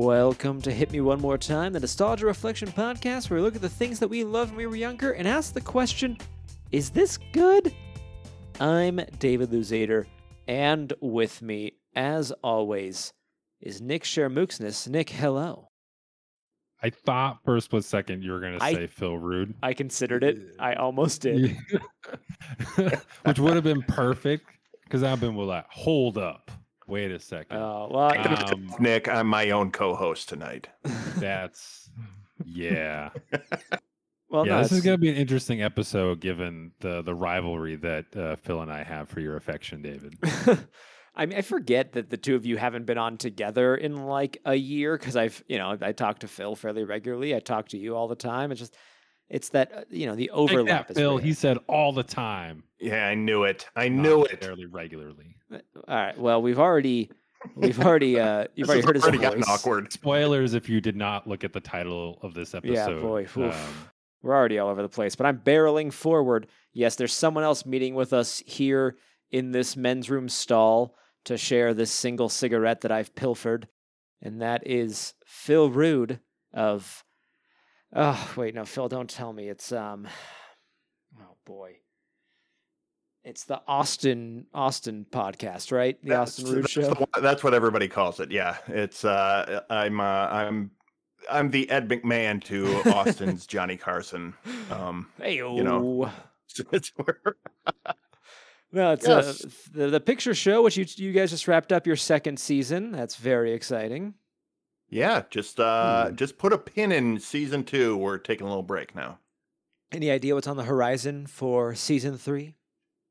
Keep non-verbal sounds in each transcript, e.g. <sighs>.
Welcome to Hit Me One More Time, the Nostalgia Reflection Podcast, where we look at the things that we loved when we were younger and ask the question, is this good? I'm David Luzader, and with me, as always, is Nick Shermooksness. Nick, hello. I thought for a split second you were going to I- say Phil Rude, I considered it. I almost did. <laughs> which would have been perfect because I've been with that. Hold up. Wait a second. Oh, well, Um, <laughs> Nick, I'm my own co-host tonight. That's, yeah. <laughs> well, yeah, no, this is going to be an interesting episode given the, the rivalry that uh, Phil and I have for your affection, David. <laughs> I mean, I forget that the two of you haven't been on together in like a year because I've, you know, I talk to Phil fairly regularly. I talk to you all the time. It's just, it's that uh, you know the Take overlap. that, is Phil. rare. He said all the time. Yeah, I knew it. I not knew it. Fairly regularly. All right. Well, we've already, we've already, uh, <laughs> you've already has heard his already voice. awkward. Spoilers if you did not look at the title of this episode. Yeah, boy. Um, We're already all over the place, but I'm barreling forward. Yes, there's someone else meeting with us here in this men's room stall to share this single cigarette that I've pilfered, and that is Phil Rude of. Oh wait, no, Phil, don't tell me it's um. <sighs> Oh boy. It's the Austin Austin podcast, right? The That's- Austin that's show. the that's what everybody calls it. Yeah, it's. uh I'm. Uh, I'm. I'm the Ed McMahon to <laughs> Austin's Johnny Carson. Um, Hey, you know. <laughs> <laughs> No, it's Yes. uh, the, the picture show, which you you guys just wrapped up your second season. That's very exciting. yeah, just uh, Hmm. just put a pin in season two. We're taking a little break now. Any idea what's on the horizon for season three?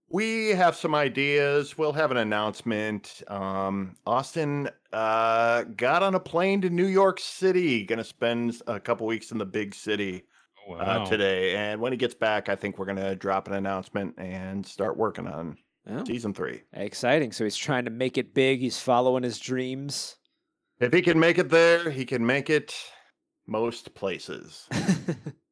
We have some ideas. We'll have an announcement. Um, Austin uh, got on a plane to New York City. Going to spend a couple weeks in the big city wow. uh, today. And when he gets back, I think we're going to drop an announcement and start working on Oh, season three. exciting! So he's trying to make it big. He's following his dreams. If he can make it there, he can make it most places. <laughs>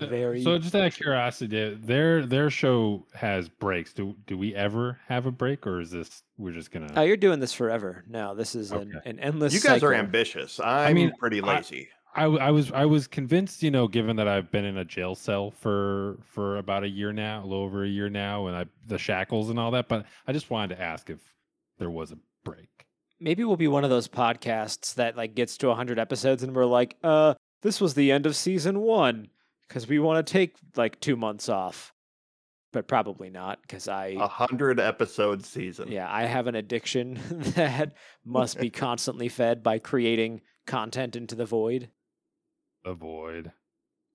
Uh, very. So just out of curiosity, their their show has breaks. Do do we ever have a break, or is this we're just gonna? oh, you're doing this forever. No, this is an, Okay. an endless. You guys are ambitious. I'm mean, pretty I- lazy. I, w- I was I was convinced, you know, given that I've been in a jail cell for for about a year now, a little over a year now, and I the shackles and all that. But I just wanted to ask if there was a break. Maybe we'll be one of those podcasts that like gets to 100 episodes and we're like, uh, this was the end of season one because we want to take like two months off. But probably not because I, A hundred episode season. yeah, I have an addiction <laughs> that must be <laughs> constantly fed by creating content into the void. The void.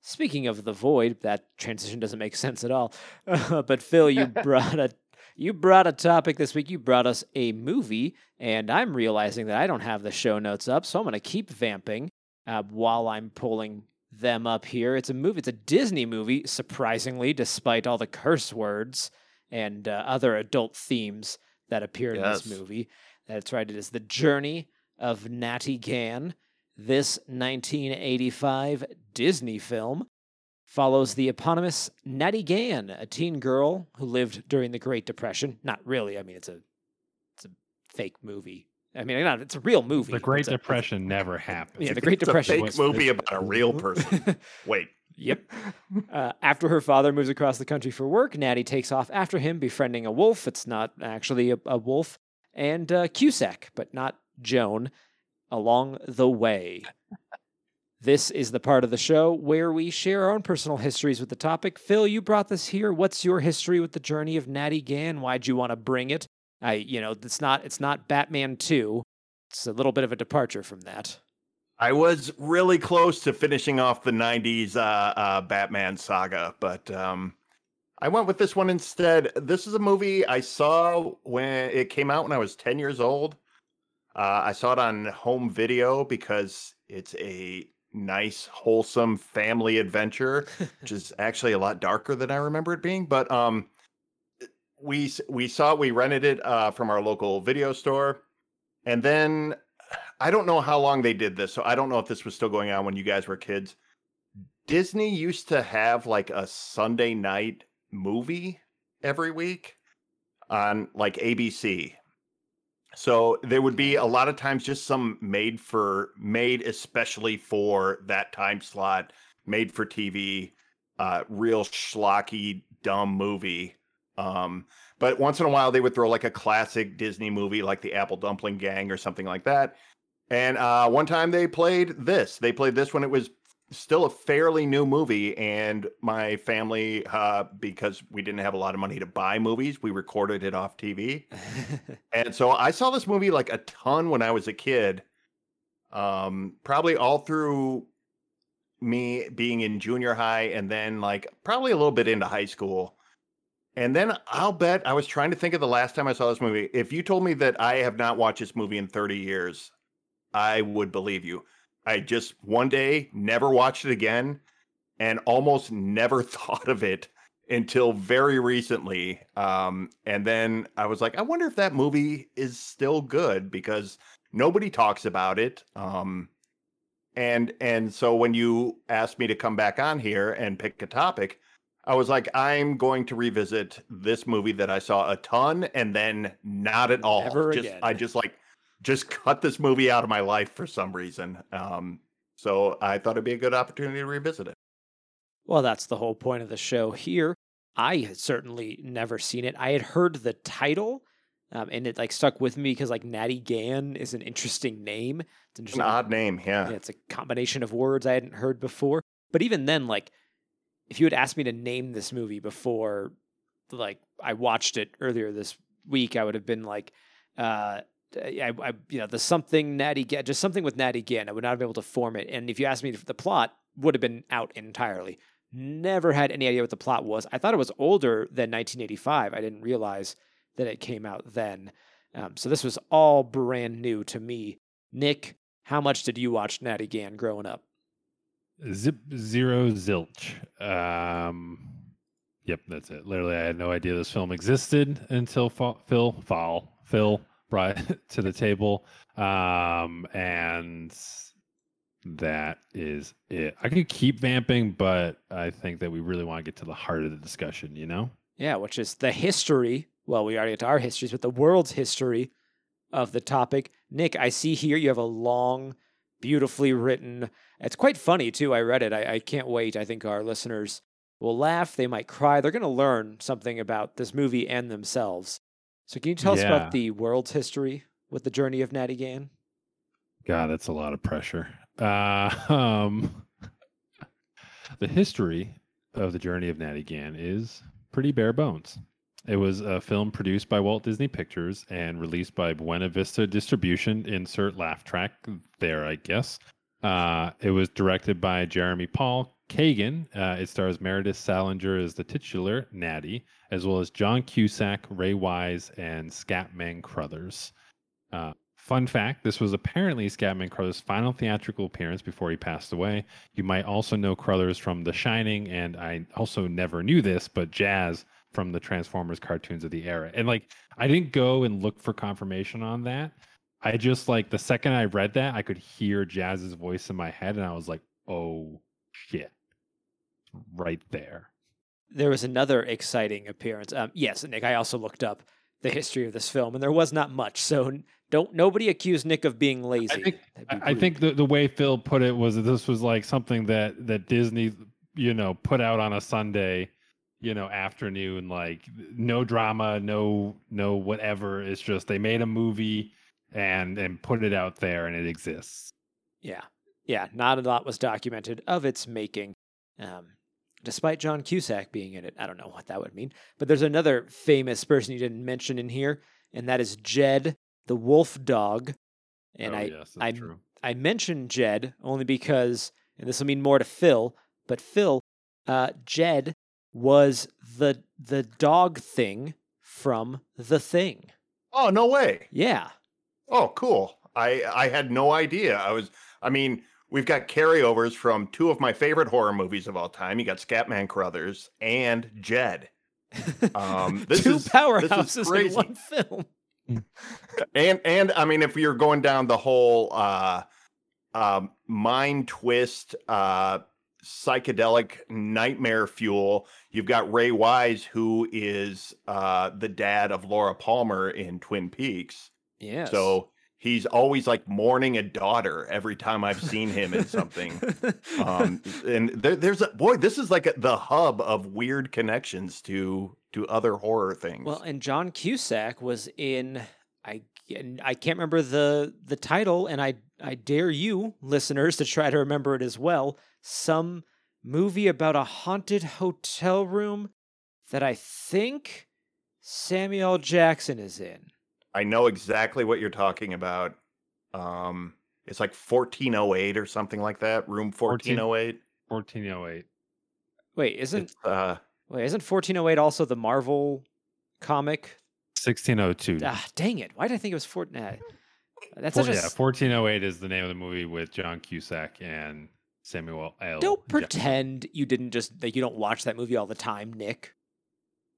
Speaking of the void, that transition doesn't make sense at all. <laughs> but Phil, you brought a you brought a topic this week. You brought us a movie, and I'm realizing that I don't have the show notes up, so I'm going to keep vamping uh, while I'm pulling them up here. It's a movie. It's a Disney movie, surprisingly, despite all the curse words and uh, other adult themes that appear in this movie. That's right. It is the Journey of Natty Gann. This 1985 Disney film follows the eponymous Natty Gann, a teen girl who lived during the Great Depression. Not really. I mean, it's a it's a fake movie. I mean, not, it's a real movie. <laughs> The Great It's a- Depression never happened. Yeah, the Great It's a Depression. fake movie about a real <laughs> person. Wait. Yep. Uh, after her father moves across the country for work, Natty takes off after him, befriending a wolf. It's not actually a, a wolf, and uh, Cusack, but not Joan, along the way. This is the part of the show where we share our own personal histories with the topic. Phil, you brought this here. What's your history with the journey of Natty Gann? Why'd you want to bring it? I, you know, it's not it's not Batman Two. It's a little bit of a departure from that. I was really close to finishing off the 90s uh, uh, Batman saga, but um, I went with this one instead. This is a movie I saw when it came out when I was 10 years old. Uh, I saw it on home video because it's a nice, wholesome family adventure, <laughs> which is actually a lot darker than I remember it being. But um, we we saw we rented it uh, from our local video store, and then <sighs> I don't know how long they did this, so I don't know if this was still going on when you guys were kids. Disney used to have like a Sunday night movie every week on like ABC. So there would be a lot of times just some made for made especially for that time slot, made for TV, uh, real schlocky dumb movie. Um, but once in a while they would throw like a classic Disney movie like the Apple Dumpling Gang or something like that. And uh, one time they played this. They played this when it was still a fairly new movie and my family uh because we didn't have a lot of money to buy movies we recorded it off tv <laughs> and so i saw this movie like a ton when i was a kid um probably all through me being in junior high and then like probably a little bit into high school and then i'll bet i was trying to think of the last time i saw this movie if you told me that i have not watched this movie in 30 years i would believe you I just one day never watched it again and almost never <laughs> thought of it until very recently. Um, and then I was like, I wonder if that movie is still good because nobody talks about it. Um, and and so when you asked me to come back on here and pick a topic, I was like, I'm going to revisit this movie that I saw a ton and then not at all. Never just again. I just like just cut this movie out of my life for some reason. Um, so I thought it'd be a good opportunity to revisit it. Well, that's the whole point of the show here. I had certainly never seen it. I had heard the title, um, and it like stuck with me because like Natty Gann is an interesting name. It's an interesting. odd name, yeah. Yeah, it's a combination of words I hadn't heard before. But even then, like, if you had asked me to name this movie before, like, I watched it earlier this week, I would have been like, uh, I, I, you know, the something Natty Gann, just something with Natty Gann. I would not have been able to form it. And if you asked me the plot, would have been out entirely. Never had any idea what the plot was. I thought it was older than 1985. I didn't realize that it came out then. Um, so this was all brand new to me. Nick, how much did you watch Natty Gann growing up? Zip zero zilch. Um, yep, that's it. Literally, I had no idea this film existed until Fa- Phil Fall Phil brought it <laughs> to the table, um, and that is it. I could keep vamping, but I think that we really want to get to the heart of the discussion. You know? Yeah, which is the history. Well, we already get to our histories, but the world's history of the topic. Nick, I see here you have a long, beautifully written. It's quite funny too. I read it. I, I can't wait. I think our listeners will laugh. They might cry. They're going to learn something about this movie and themselves. So, can you tell us about the world's history with the journey of Natty Gann? God, that's a lot of pressure. Uh, <laughs> um, <laughs> the history of the journey of Natty Gann is pretty bare bones. It was a film produced by Walt Disney Pictures and released by Buena Vista Distribution. Insert laugh track there, I guess. Uh, it was directed by Jeremy Paul Kagan. Uh, it stars Meredith Salenger as the titular Natty, as well as John Cusack, Ray Wise, and Scatman Crothers. Uh, fun fact this was apparently Scatman Crothers' final theatrical appearance before he passed away. You might also know Crothers from The Shining, and I also never knew this, but Jazz from the Transformers cartoons of the era. And like, I didn't go and look for confirmation on that. I just like the second I read that, I could hear Jazz's voice in my head, and I was like, oh shit. Right there. There was another exciting appearance. Um, yes, Nick, I also looked up the history of this film, and there was not much. So don't nobody accuse Nick of being lazy. think- I, I think the, the way Phil put it was that this was like something that that Disney, you know, put out on a Sunday, you know, afternoon, like no drama, no no whatever. It's just they made a movie and and put it out there and it exists. Yeah. Yeah. Not a lot was documented of its making. Um, despite John Cusack being in it. I don't know what that would mean. But there's another famous person you didn't mention in here, and that is Jed, the wolf dog. And oh, I, yes, I, true. I mentioned Jed only because, and this will mean more to Phil, but Phil, uh, Jed was the the dog thing from The Thing. Oh, no way. Yeah. Oh, cool. I I had no idea. I was I mean, we've got carryovers from two of my favorite horror movies of all time. You got Scatman Crothers and Jed. Um, <laughs> this Two is- this is powerhouses in one film. <laughs> and and I mean, if you're going down the whole uh, um, mind twist, uh, psychedelic nightmare fuel, you've got Ray Wise, who is uh, the dad of Laura Palmer in Twin Peaks. Yes. So he's always like mourning a daughter every time I've seen him in something. um, <laughs> and there, there's a boy. This is like a, the hub of weird connections to to other horror things. Well, and John Cusack was in I I can't remember the the title, and I I dare you, listeners, to try to remember it as well. Some movie about a haunted hotel room that I think Samuel Jackson is in. I know exactly what you're talking about. Um, it's like 1408 or something like that. Room 1408. 1408. Wait, isn't uh, wait isn't 1408 also the Marvel comic? 1602. Ah, dang it! Why did I think it was 14? That's Four- such a yeah, 1408 is the name of the movie with John Cusack and Samuel L. Don't Jackson. pretend you didn't just that you don't watch that movie all the time, Nick.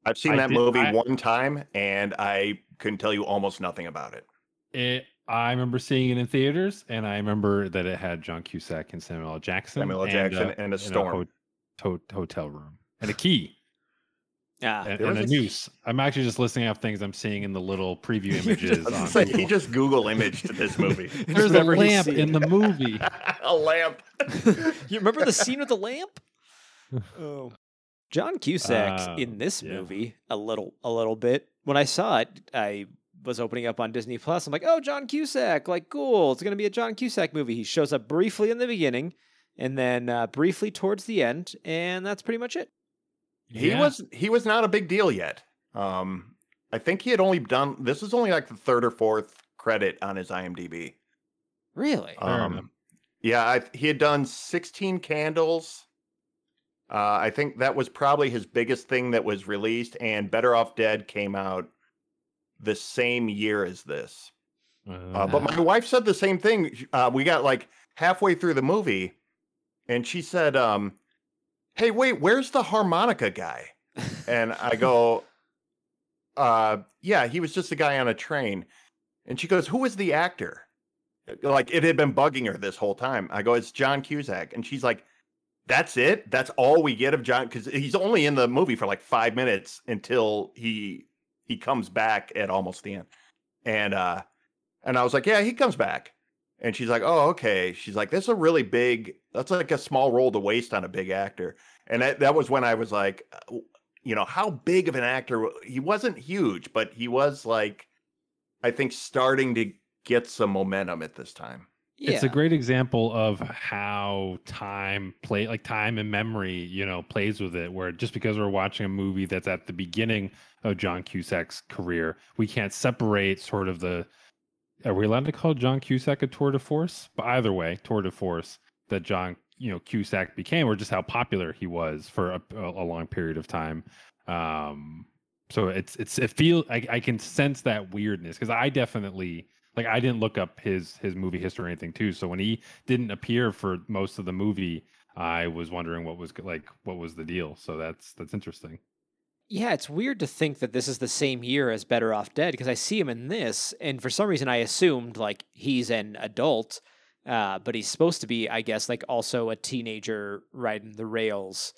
I've seen I that did- movie I- one time and I couldn't tell you almost nothing about it. It, I remember seeing it in theaters, and I remember that it had John Cusack and Samuel L. Jackson. Samuel L. and, Jackson uh, and a in storm. ho- to- hotel room and a key Ah, and, and a was a noose. I'm actually just listing out things I'm seeing in the little preview <laughs> images. I was on gonna say, he just Google imaged <laughs> this movie. There's a lamp seeing. in the movie. <laughs> a lamp. you remember the scene with the lamp? Oh. John Cusack Uh, in this yeah. movie a little a little bit. When I saw it, I was opening up on Disney Plus. I'm like, "Oh, John Cusack. Like cool. It's going to be a John Cusack movie." He shows up briefly in the beginning and then uh, briefly towards the end, and that's pretty much it. He Yeah. was he was not a big deal yet. Um, I think he had only done this is only like the third or fourth credit on his IMDb. Really? Um, yeah, I, he had done 16 candles. Uh, I think that was probably his biggest thing that was released, and Better Off Dead came out the same year as this. Uh, but my wife said the same thing. Uh, we got like halfway through the movie, and she said, um, "Hey, wait, where's the harmonica guy?" And I <laughs> go, uh, "Yeah, he was just a guy on a train." And she goes, "Who was the actor?" Like it had been bugging her this whole time. I go, "It's John Cusack," and she's like, "That's it? That's all we get of John?" Because he's only in the movie for like five minutes until he he comes back at almost the end. And uh, and I was like, "Yeah, he comes back." And she's like, "Oh, okay." She's like, "That's a really big. That's like a small role to waste on a big actor." And that that was when I was like, uh, you know, how big of an actor? He wasn't huge, but he was like, I think, starting to get some momentum at this time. yeah. it's a great example of how time play like time and memory you know plays with it where just because we're watching a movie that's at the beginning of john cusack's career we can't separate sort of the are we allowed to call john cusack a tour de force but either way tour de force that john you know cusack became or just how popular he was for a, a long period of time um so it's it's it feel I, I can sense that weirdness because i definitely like I didn't look up his his movie history or anything too. So when he didn't appear for most of the movie, I was wondering what was like what was the deal. So that's that's interesting. Yeah, it's weird to think that this is the same year as Better Off Dead because I see him in this, and for some reason I assumed like he's an adult, uh, but he's supposed to be, I guess, like also a teenager riding the rails.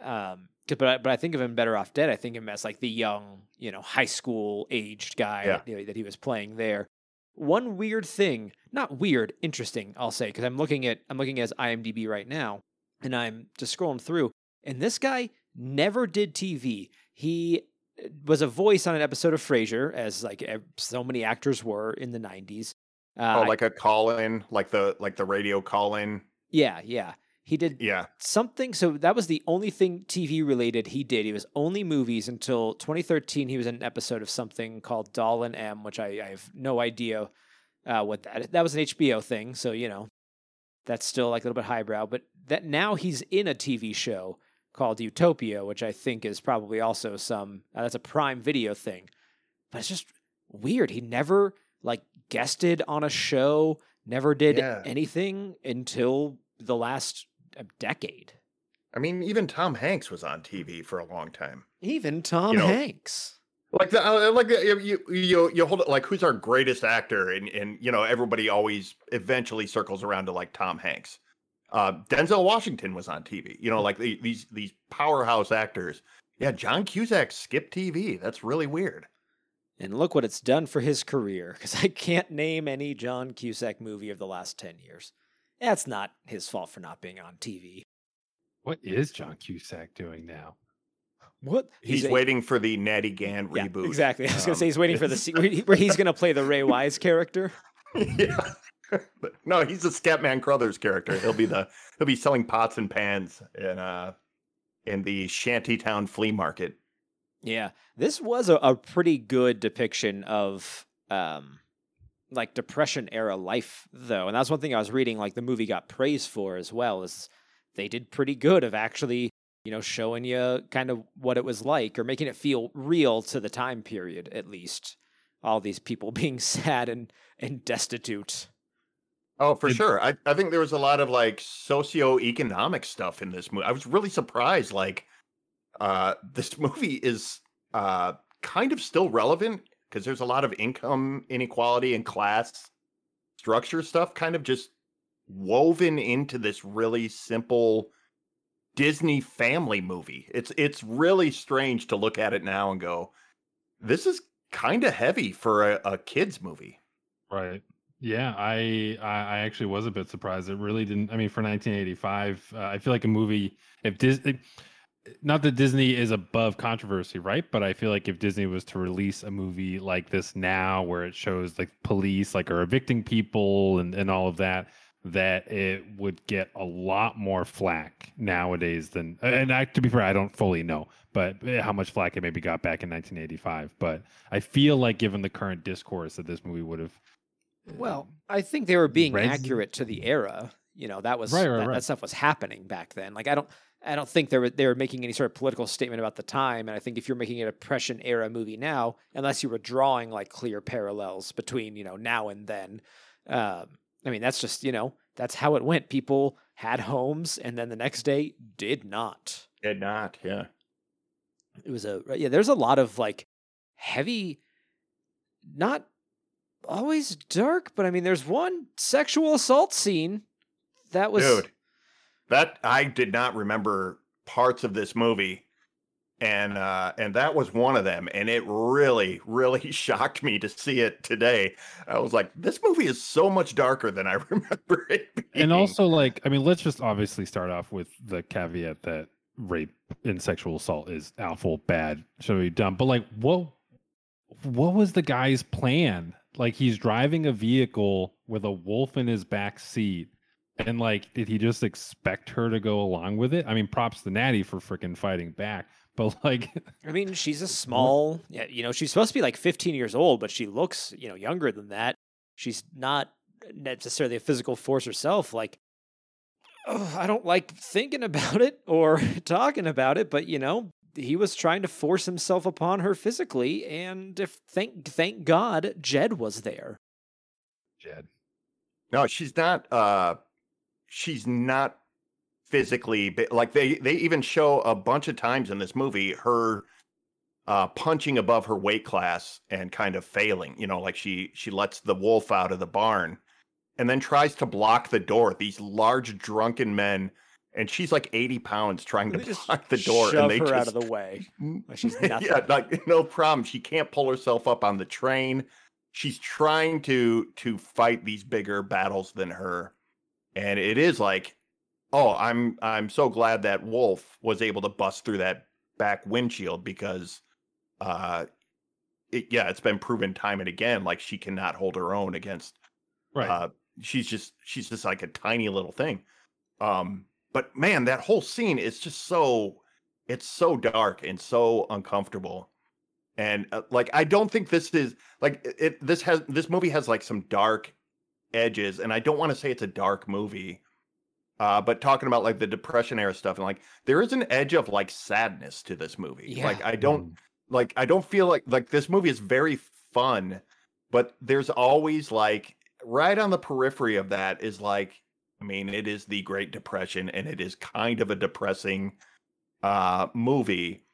Um, but I, but I think of him Better Off Dead. I think of him as like the young, you know, high school aged guy Yeah. you know, that he was playing there. One weird thing, not weird, interesting, I'll say, because I'm looking at I'm looking at his IMDb right now, and I'm just scrolling through, and this guy never did TV. He uh, was a voice on an episode of Frasier, as like so many actors were in the '90s. Uh, oh, like a call in, like the like the radio call in. yeah, yeah. He did Yeah, something. So that was the only thing TV related he did. He was only movies until 2013. He was in an episode of something called Doll and M, which I, I have no idea uh, what that. That was an HBO thing, so you know that's still like a little bit highbrow. But that now he's in a TV show called Utopia, which I think is probably also some. Uh, that's a Prime Video thing, but it's just weird. He never like guested on a show. never did Yeah. anything until the last uh, decade. I mean, even Tom Hanks was on TV for a long time. Even Tom You know, Hanks. Like the uh, like the, you you you hold it like who's our greatest actor and and you know everybody always eventually circles around to like Tom Hanks. Uh, Denzel Washington was on TV. You know, like the, these these powerhouse actors. Yeah, John Cusack skipped TV. That's really weird. And look what it's done for his career, because I can't name any John Cusack movie of the last 10 years. That's not his fault for not being on TV. What is John Cusack doing now? What? He's, a- waiting for the Natty Gann Yeah, reboot. exactly. I was going to Um, say he's waiting for the <laughs> se- where he- where he's going to play the Ray Wise character. <laughs> yeah. But no, he's the Scatman Crothers character. He'll be the he'll be selling pots and pans in uh in the shantytown flea market. Yeah, this was a, a pretty good depiction of um, like depression era life, though, and that's one thing I was reading. Like the movie got praise for as well. Is they did pretty good of actually, you know, showing you kind of what it was like or making it feel real to the time period, at least. All these people <laughs> being sad and and destitute. Oh, for Did- sure. I, I think there was a lot of like socioeconomic stuff in this movie. I was really surprised. Like, uh, <laughs> this movie is uh kind of still relevant because there's a lot of income inequality and class structure stuff kind of just woven into this really simple Disney family movie. It's it's really strange to look at it now and go, this is kind of heavy for a, a kids movie. Right. Yeah, I, I actually was a bit surprised. It really didn't. I mean, for 1985, uh, I feel like a movie. If Disney, not that Disney is above controversy, right? But I feel like if Disney was to release a movie like this now, where it shows like police like are evicting people and and all of that, that it would get a lot more flack nowadays than. And I, to be fair, I don't fully know, but eh, how much flack it maybe got back in 1985. But I feel like given the current discourse, that this movie would have. Well, I think they were being Reds- accurate to the era. You know, that was Right, right, that, that stuff was happening back then. Like I don't I don't think they were they were making any sort of political statement about the time. And I think if you're making a depression era movie now, unless you were drawing like clear parallels between, you know, now and then, um, I mean that's just, you know, that's how it went. People had homes and then the next day did not. Did not, yeah. It was a yeah, there's a lot of like heavy not always dark, but I mean there's one sexual assault scene that was Dude, that I did not remember parts of this movie, and uh, and that was one of them, and it really, really <laughs> shocked me to see it today. I was like, this movie is so much darker than I <laughs> remember it being. And also, like, I mean, let's just obviously start off with the caveat that rape and sexual assault is awful bad, should be done. But like, what what was the guy's plan? Like, he's driving a vehicle with a wolf in his back seat. And like, did he just expect her to go along with it? I mean, props to Natty for freaking fighting back. <laughs> But like, I mean, she's a small, yeah, you know, she's supposed to be like 15 years old, but she looks, you know, younger than that. She's not necessarily a physical force herself. Like, oh, I don't like thinking about it or <laughs> talking about it, but you know, he was trying to force himself upon her physically, and if thank thank God Jed was there. Jed. no, she's not. uh She's not physically like they they even show a bunch of times in this movie her uh punching above her weight class and kind of failing you know like she she lets the wolf out of the barn and then tries to block the door these large drunken men and she's like 80 pounds trying to block the door shove and they her just out of the way. <laughs> Like she's <laughs> nothing. yeah like no problem she can't pull herself up on the train she's trying to to fight these bigger battles than her and it is like oh i'm i'm so glad that wolf was able to bust through that back windshield because uh it, yeah it's been proven time and again like she cannot hold her own against Right. uh she's just she's just like a tiny little thing um but man that whole scene is just so it's so dark and so uncomfortable. And uh, like i don't think this is like it- this has this movie has like some dark edges and i don't want to say it's a dark movie uh but talking about like the depression era stuff and like there is an edge of like sadness to this movie. Like i don't like i don't feel like like this movie is very fun but there's always like right on the periphery of that is like, I mean, it is the Great Depression, and it is kind of a depressing uh, movie.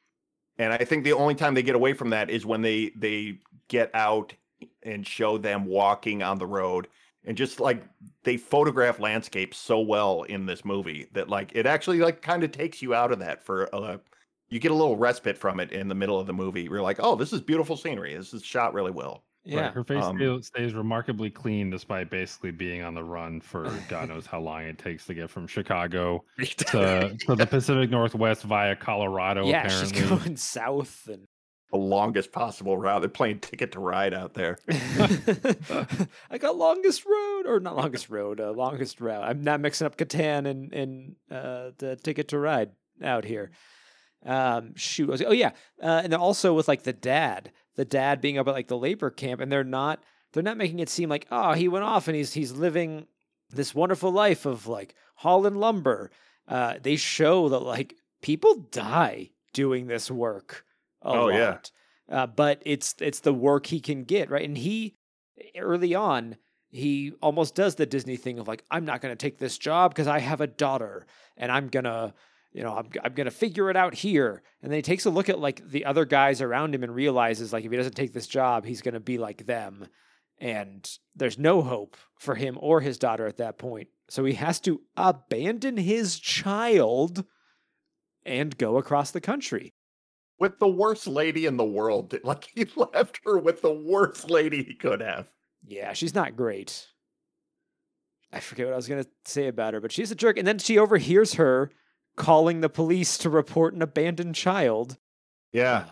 And I think the only time they get away from that is when they they get out and show them walking on the road and just like they photograph landscapes so well in this movie that like it actually like kind of takes you out of that for a you get a little respite from it in the middle of the movie. You're like, oh, this is beautiful scenery. This is shot really well. Yeah. Right, her face um, stays- stays remarkably clean despite basically being on the run for God knows how long it takes to get from Chicago <laughs> to, to the Pacific Northwest via Colorado. yeah, apparently. she's going south and the longest possible route. They're playing Ticket to Ride out there. <laughs> I got longest road or not longest road, uh, longest route. I'm not mixing up Catan and and uh, the Ticket to Ride out here. Um, shoot, oh yeah, uh, and then also with like the dad, the dad being up at like the labor camp, and they're not they're not making it seem like oh he went off and he's he's living this wonderful life of like hauling lumber. Uh, they show that like people die doing this work. A Oh, lot. yeah. Uh, but it's it's the work he can get right, and he early on he almost does the Disney thing of like I'm not going to take this job because I have a daughter and I'm gonna you know I'm I'm gonna figure it out here. And then he takes a look at like the other guys around him and realizes like if he doesn't take this job, he's gonna be like them, and there's no hope for him or his daughter at that point. So he has to abandon his child and go across the country. With the worst lady in the world. <laughs> Like he left her with the worst lady he could have. Yeah, she's not great. I forget what I was going to say about her, but she's a jerk. And then she overhears her calling the police to report an abandoned child. Yeah.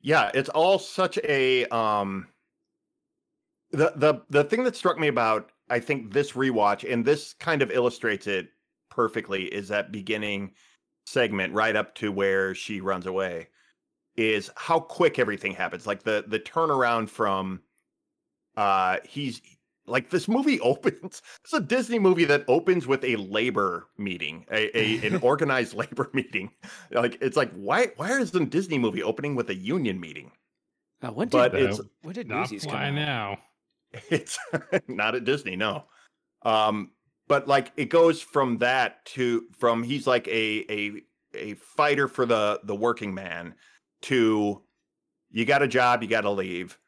Yeah, it's all such a um the the the thing that struck me about I think this rewatch and this kind of illustrates it perfectly is that beginning segment right up to where she runs away is how quick everything happens like the the turnaround from uh he's like this movie <laughs> opens it's a disney movie that opens with a labor meeting a, a an <laughs> organized labor <laughs> meeting. Like it's like why why is the disney movie opening with a union meeting? Uh, when did, but Uh, it's when did Not Newsies come out? now. it's not at disney no. Um but like it goes from that to from he's like a a a fighter for the the working man to you got a job you got to leave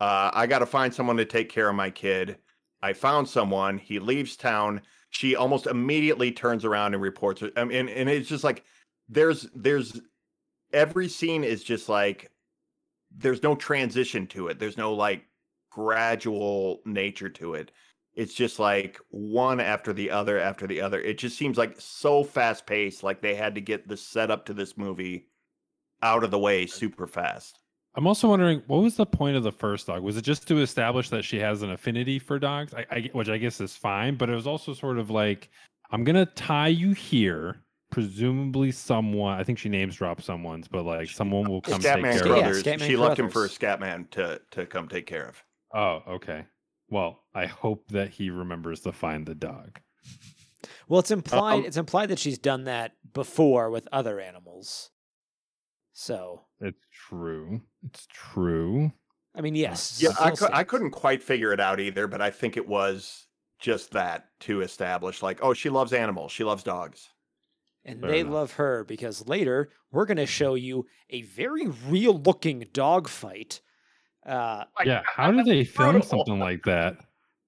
uh i got to find someone to take care of my kid. I found someone he leaves town she almost immediately turns around and reports it I mean, and, and it's just like there's there's every scene is just like there's no transition to it there's no like gradual nature to it. It's just like one after the other after the other. It just seems like so fast paced like they had to get the setup to this movie out of the way super fast I'm also wondering what was the point of the first dog? Was it just to establish that she has an affinity for dogs, I, I, which I guess is fine, but it was also sort of like I'm gonna tie you here. Presumably, someone. I think she names dropped someone's, but like someone will come take care Yeah, of. Brothers. Scatman she left him for a Crothers. Scatman to to come take care of. Oh, okay. Well, I hope that he remembers to find the dog. Well, it's implied. Um, it's implied that she's done that before with other animals. So, It's true. It's true. I mean, yes. Yeah, I, still cou- I couldn't quite figure it out either, but I think it was just that to establish like, oh, she loves animals, she loves dogs. And Fair they enough. love her because later we're going to show you a very real looking dog fight. Uh, yeah. <laughs> How do they film something like that?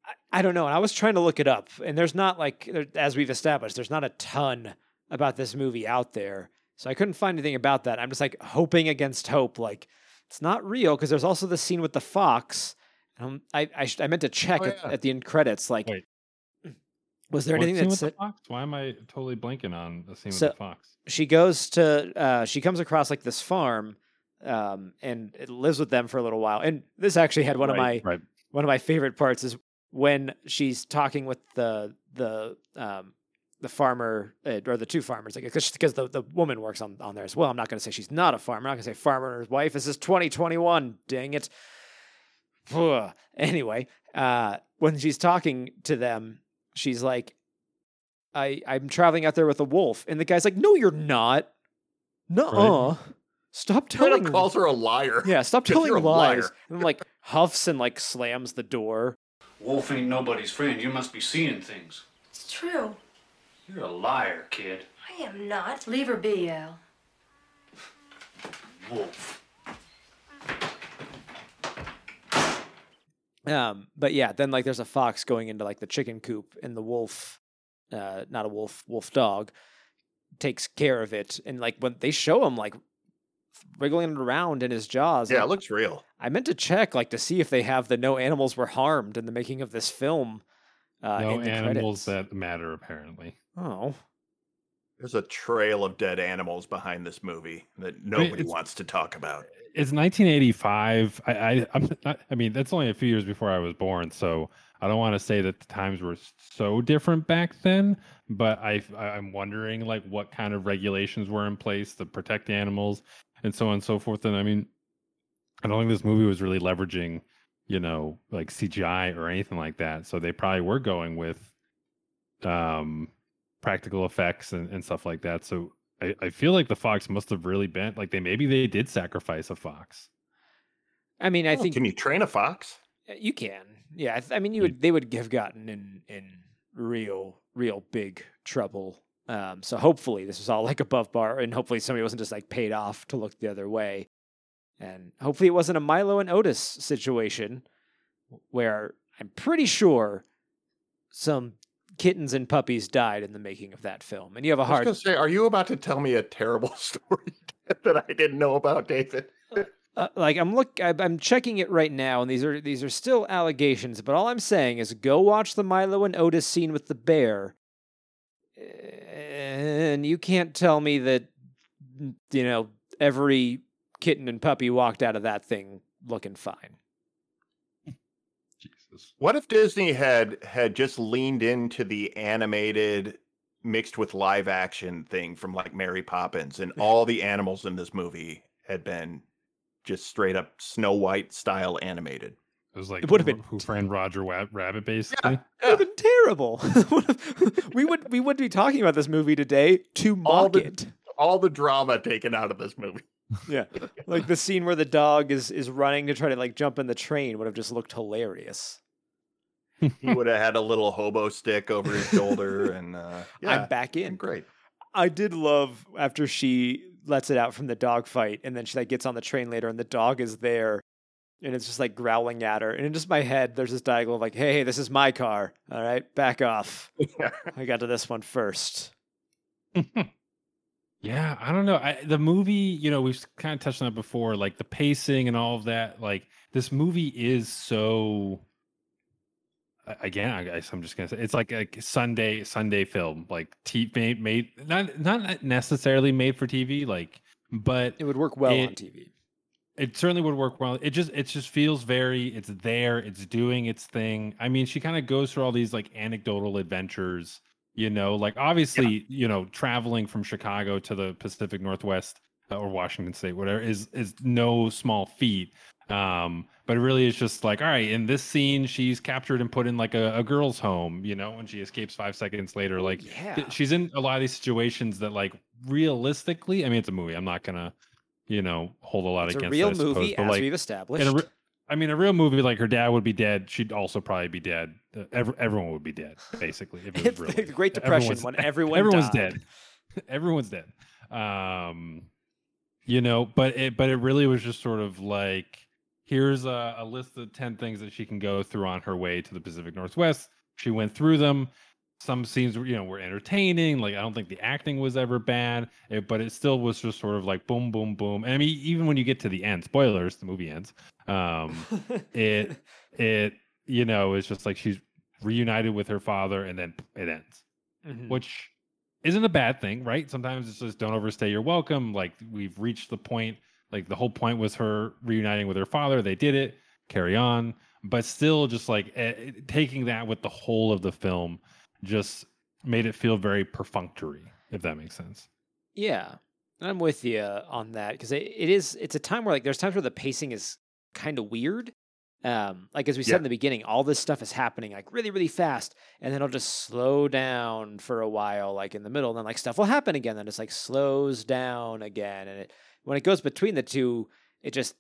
I, I don't know. And I was trying to look it up, and there's not like, as we've established, there's not a ton about this movie out there. So I couldn't find anything about that. I'm just like hoping against hope. Like, it's not real because there's also the scene with the fox. Um, I I, sh- I meant to check Oh, at, yeah. at the end credits. Like, Wait. <clears throat> was there What anything scene that the fox? Why am I totally blanking on the scene So- with the fox? she goes to uh, she comes across like this farm um, and it lives with them for a little while. And this actually had one of my Right. one of my favorite parts is when she's talking with the the um, the farmer uh, or the two farmers like because the, the woman works on, on there as well. I'm not going to say she's not a farmer. I'm not going to say farmer and his wife. This is 2021. Dang it. Ugh. Anyway, uh, when she's talking to them, she's like, I I'm traveling out there with a wolf, and the guy's like, No, you're not. No, stop Straight telling. up calls her a liar. Yeah, stop <laughs> telling you're a lies. liar. And then, like huffs and like slams the door. Wolf ain't nobody's friend. You must be seeing things. It's true. You're a liar, kid. I am not. Leave her be, Al. Wolf. Um, but yeah, then like there's a fox going into like the chicken coop, and the wolf, uh, not a wolf, wolf dog, takes care of it, and like when they show him like wriggling it around in his jaws, Yeah, like, it looks real. I meant to check like to see if they have the no animals were harmed in the making of this film. Uh, no animals credits. that matter, apparently. Oh, There's a trail of dead animals behind this movie that nobody wants to talk about. It's 1985. I, I I'm <laughs> not, I mean that's only a few years before I was born, so I don't want to say that the times were so different back then. But I I'm wondering like what kind of regulations were in place to protect animals and so on and so forth. And I mean, I don't think this movie was really leveraging, you know, like CGI or anything like that. So they probably were going with um practical effects and, and stuff like that. So I, I feel like the fox must have really been like they maybe they did sacrifice a fox. I mean, I Oh, think Can you train a fox? Uh, You can, yeah. I th- I mean, you You- would. They would have gotten in in real, real big trouble. Um, so hopefully this was all like above bar, and hopefully somebody wasn't just like paid off to look the other way, and hopefully it wasn't a Milo and Otis situation where I'm pretty sure some kittens and puppies died in the making of that film, and you have a I was hard. going to say, are you about to tell me a terrible <laughs> story <laughs> that I didn't know about, David? <laughs> uh, like I'm look I'm checking it right now and these are these are still allegations but all I'm saying is go watch the Milo and Otis scene with the bear and you can't tell me that you know every kitten and puppy walked out of that thing looking fine. What if Disney had had just leaned into the animated mixed with live action thing from like Mary Poppins and <laughs> all the animals in this movie had been just straight up Snow White style animated. It was like It would've been Who Framed Roger Rabbit, basically. it would have been terrible <laughs> <laughs> we would we would be talking about this movie today to All mock the- it All the drama taken out of this movie. yeah like the scene where the dog is is running to try to like jump in the train would have just looked hilarious He <laughs> would have had a little hobo stick over his shoulder and uh <laughs> yeah, I'm back in. great. I did love after she lets it out from the dog fight and then she like gets on the train later and the dog is there and it's just like growling at her. And in just my head, there's this dialogue like, hey, hey, this is my car. All right, back off. <laughs> I got to this one first. Yeah, I don't know. I, the movie, you know, we've kind of touched on it before, like the pacing and all of that. Like this movie is so. Again, I guess I'm just gonna say it's like a Sunday Sunday film, like t- made made not not necessarily made for TV, like, but It would work well on TV. it certainly would work well. It just it just feels very it's there, it's doing its thing. I mean, she kind of goes through all these like anecdotal adventures, you know, like obviously, you know, traveling from Chicago to the Pacific Northwest uh, or Washington State, whatever, is is no small feat. Um, but it really is just like, all right, in this scene, she's captured and put in like a, a girl's home, you know, and she escapes five seconds later. Like th- she's in a lot of these situations that like realistically, I mean, it's a movie. I'm not gonna, you know, hold a lot It's a against real it, suppose, movie, but, as like, we've established. a re- I mean, a real movie like her dad would be dead. She'd also probably be dead. Uh, ev- everyone would be dead, basically. If it <laughs> was real. the Great Depression Everyone's- when <laughs> everyone everyone's died. dead. <laughs> everyone's dead. Um, you know, but it but it really was just sort of like here's a, a list of ten things that she can go through on her way to the Pacific Northwest. She went through them. Some scenes, were, you know, were entertaining. Like I don't think the acting was ever bad, it, but it still was just sort of like boom, boom, boom. And I mean, even when you get to the end, spoilers, the movie ends. Um, <laughs> it it you know it's just like she's reunited with her father, and then it ends Mhm. which isn't a bad thing, right? Sometimes it's just don't overstay your welcome. Like we've reached the point, like the whole point was her reuniting with her father. They did it, carry on. But still, just like eh, taking that with the whole of the film just made it feel very perfunctory, if that makes sense. Yeah, I'm with you on that because it, it is. It's a time where like there's times where the pacing is kind of weird. Um, like as we said Yeah. in the beginning, all this stuff is happening like really, really fast, and then it'll just slow down for a while, like in the middle, and then like stuff will happen again, then it's like slows down again, and it when it goes between the two, it just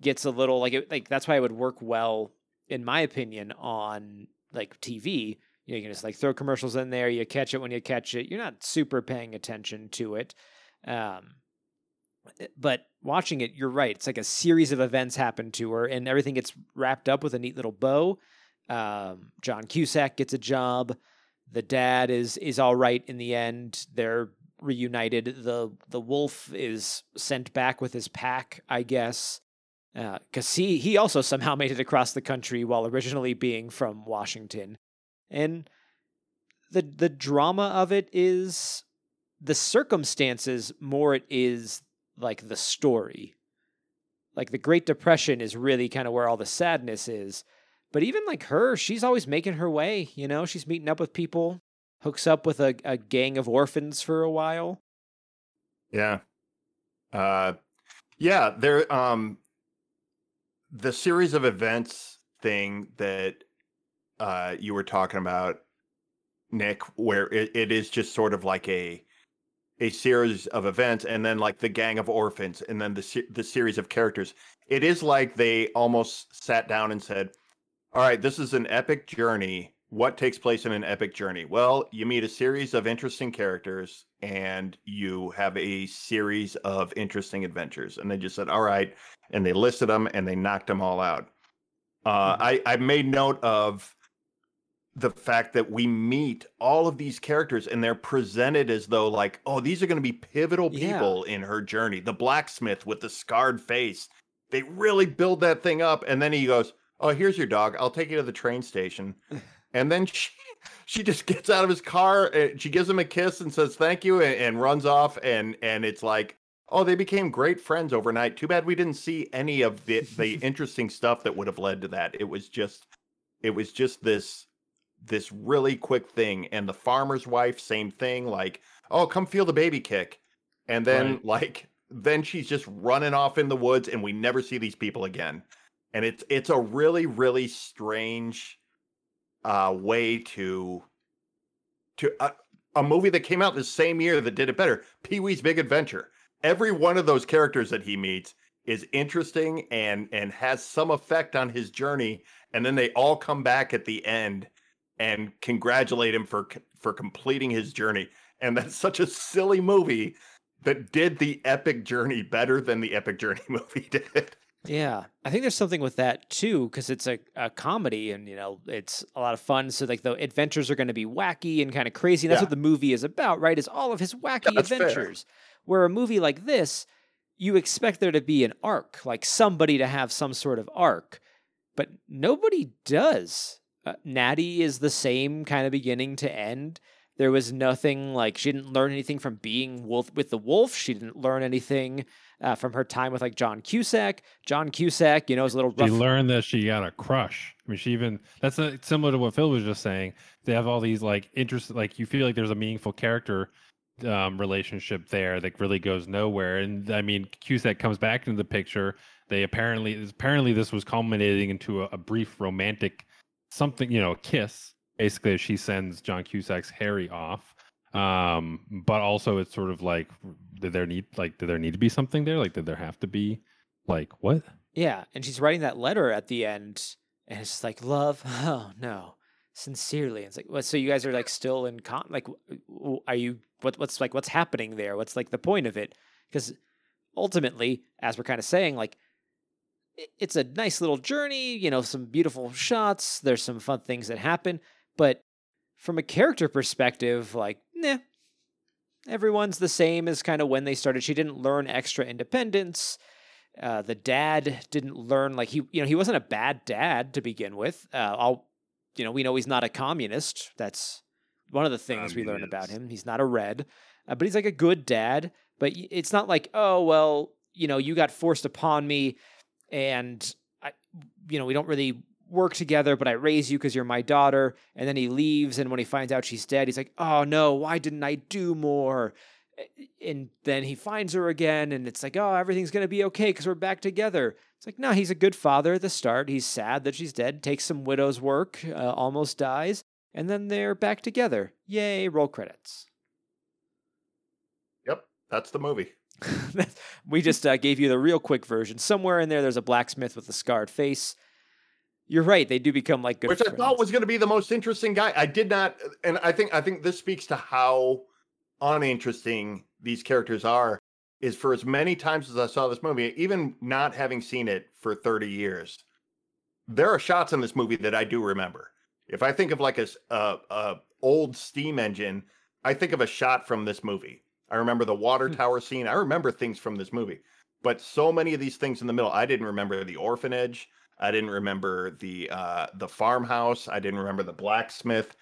gets a little like it like that's why it would work well in my opinion, on like TV. You know, you can just like throw commercials in there. You catch it when you catch it. You're not super paying attention to it. Um, eh, but watching it, you're right. It's like a series of events happen to her, and everything gets wrapped up with a neat little bow. Um, John Cusack gets a job. The dad is is all right in the end. They're reunited. the The wolf is sent back with his pack, I guess, because uh, he he also somehow <laughs> made it across the country while originally being from Washington, and the the drama of it is the circumstances more it is like the story. Like the Great Depression is really kind of where all the sadness is. But even like her, she's always making her way, you know, she's meeting up with people, hooks up with a, a gang of orphans for a while. Yeah. Uh yeah, there um the series of events thing that uh you were talking about Nick where it, it is just sort of like a a series of events and then like the gang of orphans and then the the series of characters it is like they almost sat down and said all right this is an epic journey what takes place in an epic journey? Well you meet a series of interesting characters and you have a series of interesting adventures. And they just said all right and they listed them and they knocked them all out. Uh, mm-hmm. I, I made note of the fact that we meet all of these characters and they're presented as though like oh these are going to be pivotal people yeah. in her journey. The blacksmith with the scarred face they really build that thing up. And then he goes oh here's your dog. I'll take you to the train station <laughs> and then she <laughs> she just gets out of his car and she gives him a kiss and says thank you and, and runs off and and it's like oh they became great friends overnight. Too bad we didn't see any of the the <laughs> interesting stuff that would have led to that. It was just it was just this this really quick thing. And the farmer's wife same thing like oh come feel the baby kick. And then right. like then she's just running off in the woods and we never see these people again. And it's it's a really really strange uh way to to uh, a movie that came out the same year that did it better pee-wee's big adventure every one of those characters that he meets is interesting and and has some effect on his journey and then they all come back at the end and congratulate him for for completing his journey. And that's such a silly movie that did the epic journey better than the epic journey <laughs> movie did. Yeah, I think there's something with that too because it's a, a comedy and you know it's a lot of fun. So like the adventures are going to be wacky and kind of crazy. And that's yeah. what the movie is about, right? Is all of his wacky that's adventures. Fair. Where a movie like this, you expect there to be an arc, like somebody to have some sort of arc, but nobody does. Uh, Natty is the same kind of beginning to end. There was nothing like she didn't learn anything from being wolf with the wolf. She didn't learn anything uh, from her time with like John Cusack. John Cusack, you know, is a little. Rough. She learned that she got a crush. I mean, she even that's a, similar to what Phil was just saying. They have all these like interest, like you feel like there's a meaningful character um, relationship there that really goes nowhere. And I mean, Cusack comes back into the picture. They apparently apparently this was culminating into a, a brief romantic something, you know, a kiss. Basically, she sends John Cusack's Harry off. Um, but also it's sort of like, did there need like did there need to be something there? Like, did there have to be like what? Yeah, and she's writing that letter at the end, and it's just like love. <laughs> Oh no, sincerely. It's like, what? So you guys are like still in con? Like, are you? What? What's like? What's happening there? What's like the point of it? Because ultimately, as we're kind of saying, like it's a nice little journey, you know, some beautiful shots, there's some fun things that happen, but from a character perspective, like, nah, everyone's the same as kind of when they started. She didn't learn extra independence. Uh, the dad didn't learn like he, you know, he wasn't a bad dad to begin with. Uh, I'll, you know, we know he's not a communist. That's one of the things we learn about him. He's not a red, uh, but he's like a good dad. But it's not like, oh well, you know, you got forced upon me and I, you know, we don't really work together, but I raise you because you're my daughter. And then he leaves, and when he finds out she's dead, he's like, oh no, why didn't I do more? And then he finds her again, and it's like, oh, everything's gonna be okay because we're back together. It's like, no, he's a good father at the start. He's sad that she's dead, takes some widow's work, uh, almost dies, and then they're back together. Yay, roll credits. Yep, that's the movie. <laughs> we just uh, gave you the real quick version. Somewhere in there, there's a blacksmith with a scarred face. You're right. They do become like good which I thought was going to be the most interesting guy. I did not, and I think I think this speaks to how uninteresting these characters are. Is for as many times as I saw this movie, even not having seen it for 30 years, there are shots in this movie that I do remember. If I think of like a a old steam engine, I think of a shot from this movie. I remember the water Hmm. tower scene. I remember things from this movie, but so many of these things in the middle, I didn't remember the orphanage. I didn't remember the uh, the farmhouse. I didn't remember the blacksmith.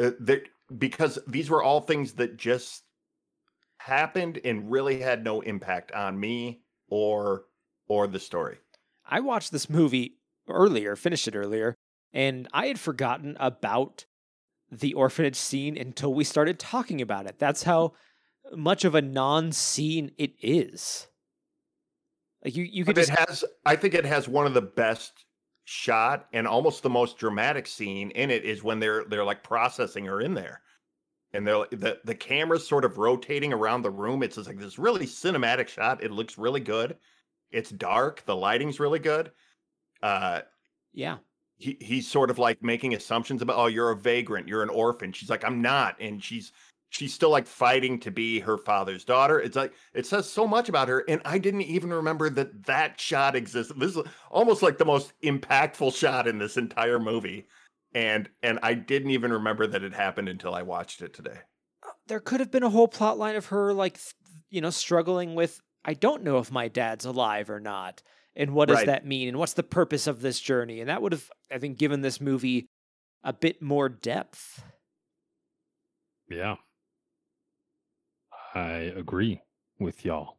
Uh, because these were all things that just happened and really had no impact on me or or the story. I watched this movie earlier, finished it earlier, and I had forgotten about the orphanage scene until we started talking about it. That's how much of a non-scene it is. Like you, you could But just it has I think it has one of the best shot and almost the most dramatic scene in it is when they're they're like processing her in there. And they're the the camera's sort of rotating around the room. It's just like this really cinematic shot. It looks really good. It's dark. The lighting's really good. Uh yeah. he, he's sort of like making assumptions about oh you're a vagrant you're an orphan she's like i'm not and she's she's still like fighting to be her father's daughter it's like it says so much about her and i didn't even remember that that shot existed this is almost like the most impactful shot in this entire movie and and i didn't even remember that it happened until i watched it today uh, There could have been a whole plot line of her like you know struggling with I don't know if my dad's alive or not. And what does Right. that mean? And what's the purpose of this journey? And that would have, I think, given this movie a bit more depth. Yeah. I agree with y'all.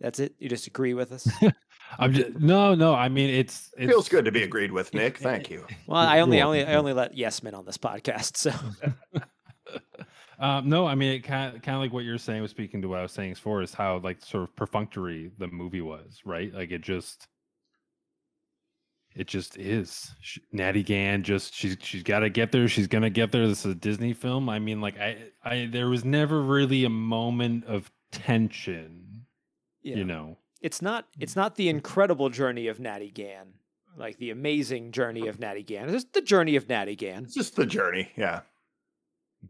That's it. You just agree with us. <laughs> I'm just no, no. I mean, it's, it's feels good to be agreed with <laughs> nick thank you <laughs> Well, I only, I only, I only let yes men on this podcast. So Um, no, I mean, it kind of, kind of like what you're saying was speaking to what I was saying before is how like sort of perfunctory the movie was, right? Like it just, it just is. Sh Natty Gann just she's she's got to get there. She's gonna get there. This is a Disney film. I mean, like I, I there was never really a moment of tension, yeah. you know. it's not, it's mm. not the incredible journey of Natty Gann, like the amazing journey of Natty Gann. It's just the journey of Natty Gann. it's just the journey yeah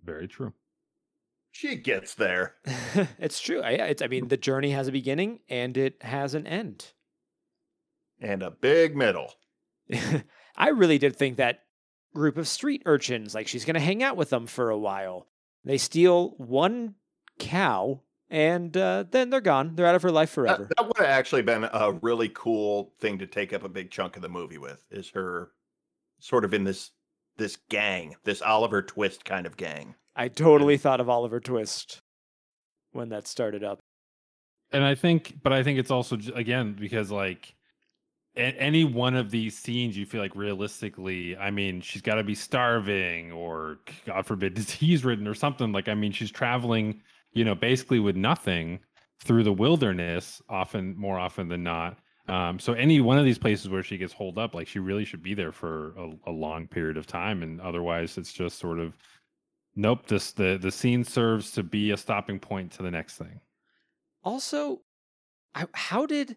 Very true. she gets there <laughs> it's true. I, it's, I mean, the journey has a beginning and it has an end. and a big middle <laughs> I really did think that group of street urchins, like she's going to hang out with them for a while. They steal one cow and uh, then they're gone. They're out of her life forever. that would have actually been a really cool thing to take up a big chunk of the movie with is her sort of in this this gang, this Oliver Twist kind of gang. I totally thought of Oliver Twist when that started up. and I think, but I think it's also again because like any one of these scenes, you feel like realistically, I mean, she's got to be starving or God forbid <laughs> disease ridden or something. Like, I mean, she's traveling, you know, basically with nothing through the wilderness, often more often than not. Um, so any one of these places where she gets holed up, like she really should be there for a, a long period of time, and otherwise, it's just sort of nope. This the the scene serves to be a stopping point to the next thing. Also, I, how did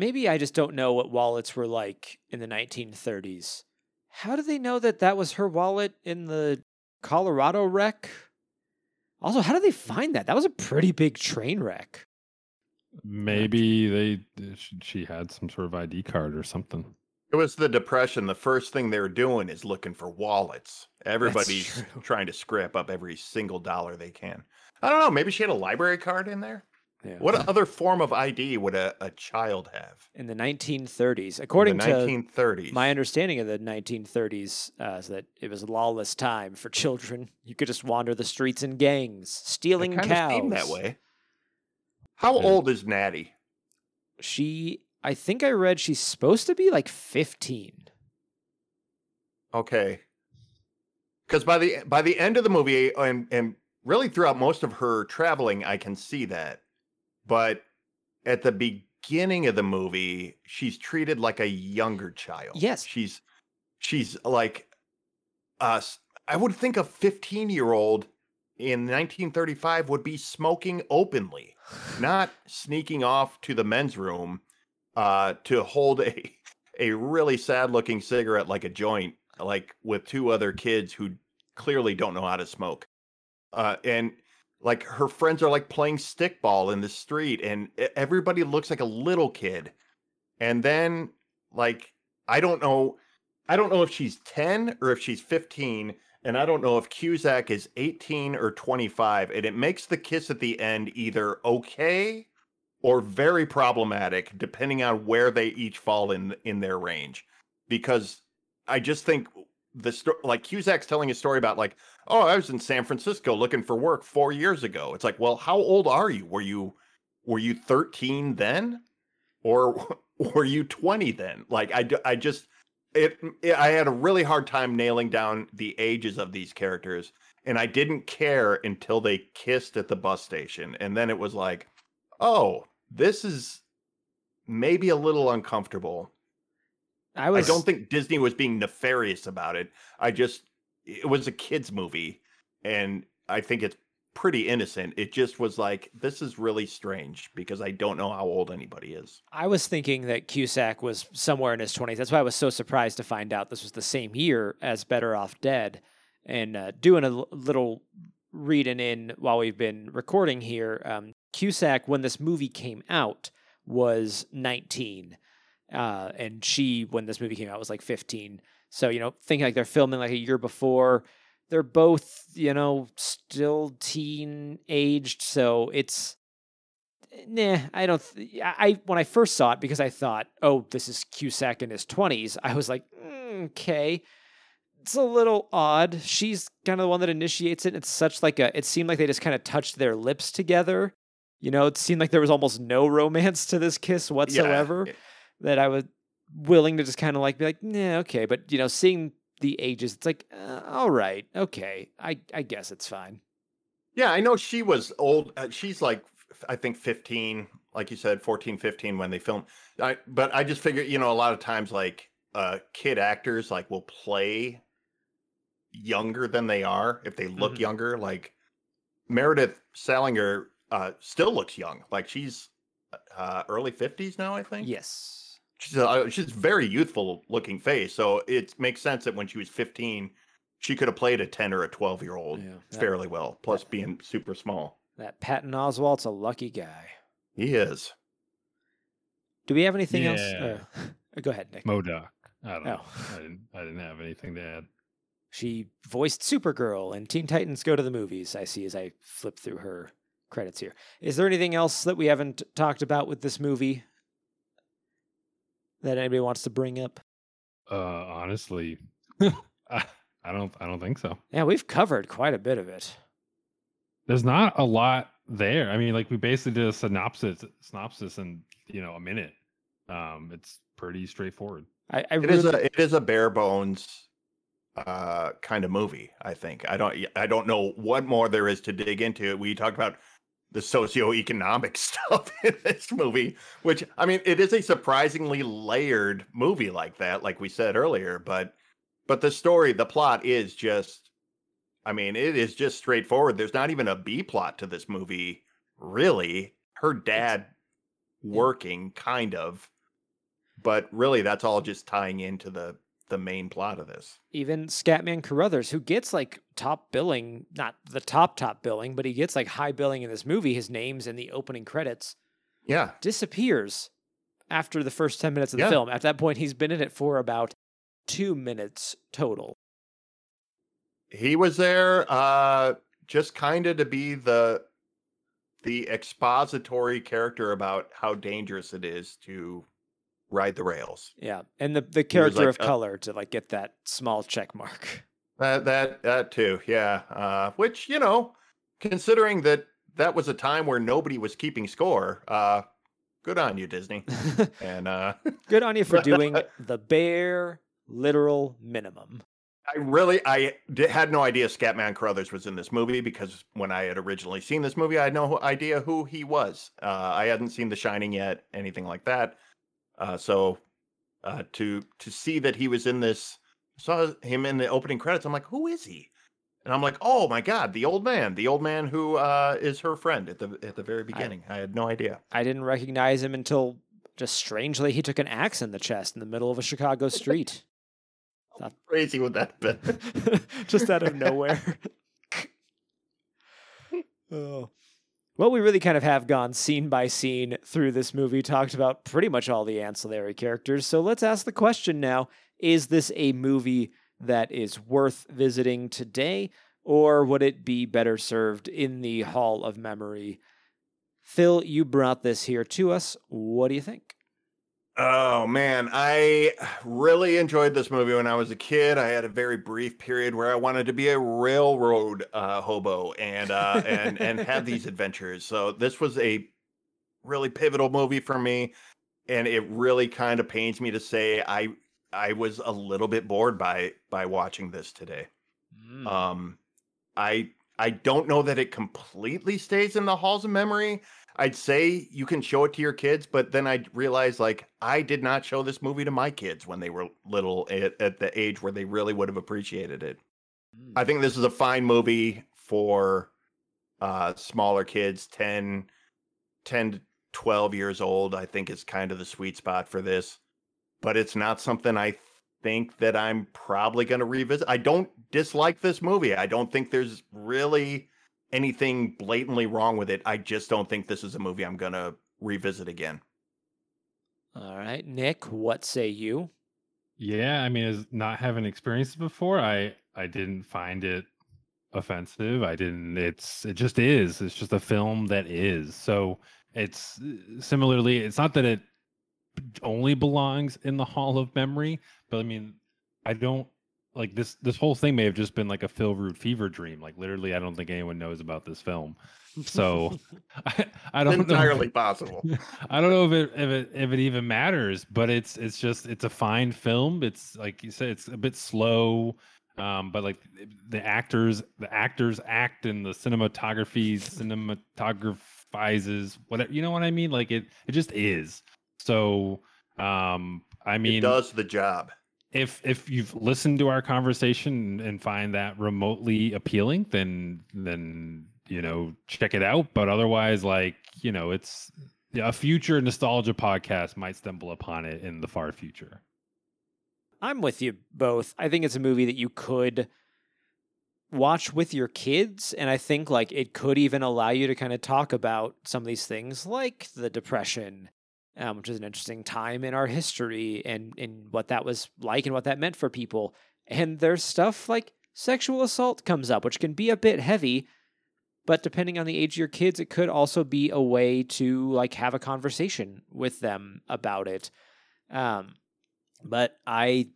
maybe I just don't know what wallets were like in the 1930s. How do they know that that was her wallet in the Colorado wreck? Also, how did they mm. find that? That was a pretty big train wreck. Maybe they she had some sort of ID card or something. It was the depression. The first thing they're doing is looking for wallets. Everybody's trying to scrape up every single dollar they can. I don't know. Maybe she had a library card in there. Yeah. What other form of ID would a, a child have? in the 1930s, according the to 1930s. my understanding of the 1930s, uh, is that it was a lawless time for children. You could just wander the streets in gangs, stealing kind cows. of that way. How Yeah. old is Natty? She, I think I read she's supposed to be like 15. Okay. Because by the by the end of the movie, and and really throughout most of her traveling, I can see that. But at the beginning of the movie, she's treated like a younger child. Yes. she's she's like us. I would think a 15 year old in 1935 would be smoking openly, not sneaking off to the men's room uh, to hold a a really sad looking cigarette like a joint, like with two other kids who clearly don't know how to smoke. Uh, and like her friends are like playing stickball in the street, and everybody looks like a little kid. And then, like, I don't know, I don't know if she's 10 or if she's 15, and I don't know if Cusack is 18 or 25, and it makes the kiss at the end either okay or very problematic depending on where they each fall in in their range because i just think the story like cusack's telling a story about like oh i was in san francisco looking for work four years ago. It's like well how old are you? Were you were you 13 then? Or <laughs> were you 20 then? Like I, I just it, it i had a really hard time nailing down the ages of these characters and i didn't care until they kissed at the bus station and then it was like oh this is maybe a little uncomfortable I I don't think Disney was being nefarious about it. I just it was a kids movie and I think it's pretty innocent. It just was like this is really strange because I don't know how old anybody is. I was thinking that Cusack was somewhere in his 20s. That's why I was so surprised to find out this was the same year as Better Off Dead. And uh, doing a l- little reading in while we've been recording here, um, Cusack, when this movie came out, was 19. Uh, and she, when this movie came out, was like 15. So, you know, thinking like they're filming like a year before, they're both, you know, still teen aged. So it's nah, I don't. Th- I when I first saw it because I thought, oh, this is Cusack in his twenties. I was like, mm, okay, it's a little odd. She's kind of the one that initiates it. It's such like a. It seemed like they just kind of touched their lips together. You know, it seemed like there was almost no romance to this kiss whatsoever. Yeah. That I was willing to just kind of like be like, yeah, okay, but you know, seeing the ages, it's like, uh, all right, okay, I I guess it's fine. Yeah, I know she was old. Uh, she's like I think 15, like you said 14, 15 when they filmed. I, but I just figure, you know, a lot of times like uh kid actors like will play younger than they are if they look Mhm. younger like Meredith Salenger uh still looks young. Like she's uh early 50s now, I think. Yes. She's a, she's very youthful looking face, so it makes sense that when she was 15 she could have played a 10 or a 12 year old Yeah, that- fairly well, plus being super small. That Patton Oswalt's a lucky guy. He is. Do we have anything else? Uh, <laughs> go ahead, Nick. Modoc. I don't know. Oh. I didn't. I didn't have anything to add. She voiced Supergirl and Teen Titans Go to the Movies. I see as I flip through her credits here. Is there anything else that we haven't talked about with this movie that anybody wants to bring up? Uh, honestly, <laughs> I, I don't. I don't think so. Yeah, we've covered quite a bit of it. There's not a lot there. I mean, like we basically did a synopsis, synopsis in you know a minute. Um, it's pretty straightforward. I, I It really, is a it is a bare bones uh kind of movie, I think. I don't I don't know what more there is to dig into. We talked about the socioeconomic <laughs> stuff in this movie, which I mean, it is a surprisingly layered movie like that, like we said earlier, but but the story, the plot is just I mean, it is just straightforward. There's not even a B plot to this movie, really. Her dad working kind of but really that's all just tying into the the main plot of this even Scatman Crothers, who gets like top billing, not the top top billing, but he gets like high billing in this movie. His name's in the opening credits. yeah disappears after the first 10 minutes of the Yeah. film. At that point, he's been in it for about two minutes total. he was there uh just kind of to be the the expository character about how dangerous it is to ride the rails Yeah. And the, the character like, of uh, color to like get that small check mark. <laughs> that that that too yeah uh which you know considering that that was a time where nobody was keeping score uh good on you disney and uh <laughs> Good on you for doing <laughs> the bare literal minimum. I really I di- had no idea Scatman Crothers was in this movie because when I had originally seen this movie, I had no idea who he was. Uh, I hadn't seen The Shining yet, anything like that. Uh, so uh, to to see that he was in this, saw him in the opening credits. I'm like, who is he? And I'm like, oh my god, the old man, the old man who uh, is her friend at the at the very beginning. I, had no idea. I didn't recognize him until Just strangely, he took an axe in the chest in the middle of a Chicago street. <laughs> Crazy would that have been? <laughs> just out of nowhere. <laughs> oh. Well, we really kind of have gone scene by scene through this movie, talked about pretty much all the ancillary characters. So let's ask the question now Is this a movie that is worth visiting today, or would it be better served in the Hall of Memory? Phil, you brought this here to us. What do you think? Oh man, I really enjoyed this movie when I was a kid. I had a very brief period where I wanted to be a railroad uh, hobo and uh, and and have these <laughs> adventures. So this was a really pivotal movie for me, and it really kind of pains me to say I I was a little bit bored by by watching this today. Mm. Um, I I don't know that it completely stays in the halls of memory. I'd say you can show it to your kids, but then I realized like I did not show this movie to my kids when they were little at, at the age where they really would have appreciated it. Mm. I think this is a fine movie for uh smaller kids, 10 10 to 12 years old. I think is kind of the sweet spot for this. But it's not something I think that I'm probably going to revisit. I don't dislike this movie. I don't think there's really anything blatantly wrong with it. I just don't think this is a movie I'm going to revisit again. All right, Nick, what say you? Yeah, I mean, as not having experienced it before, I I didn't find it offensive. I didn't. It's it just is. It's just a film that is. So it's uh, similarly. It's not that it only belongs in the Hall of Memory, but I mean, I don't like this. This whole thing may have just been like a Phil Rude fever dream. Like literally, I don't think anyone knows about this film. So <laughs> <laughs> I, I don't know entirely it- possible. <laughs> I don't know if it if it if it even matters, but it's it's just it's a fine film. It's like you said, it's a bit slow, um, but like the actors the actors act and the cinematography cinematographizes whatever you know what I mean. Like it it just is. So um, I mean, it does the job. If if you've listened to our conversation and find that remotely appealing then then you know check it out but otherwise like you know it's a future nostalgia podcast might stumble upon it in the far future I'm with you both. I think it's a movie that you could watch with your kids and I think like it could even allow you to kind of talk about some of these things like the depression um, which is an interesting time in our history and and what that was like and what that meant for people. And there's stuff like sexual assault comes up which can be a bit heavy but depending on the age of your kids it could also be a way to like have a conversation with them about it. Um but I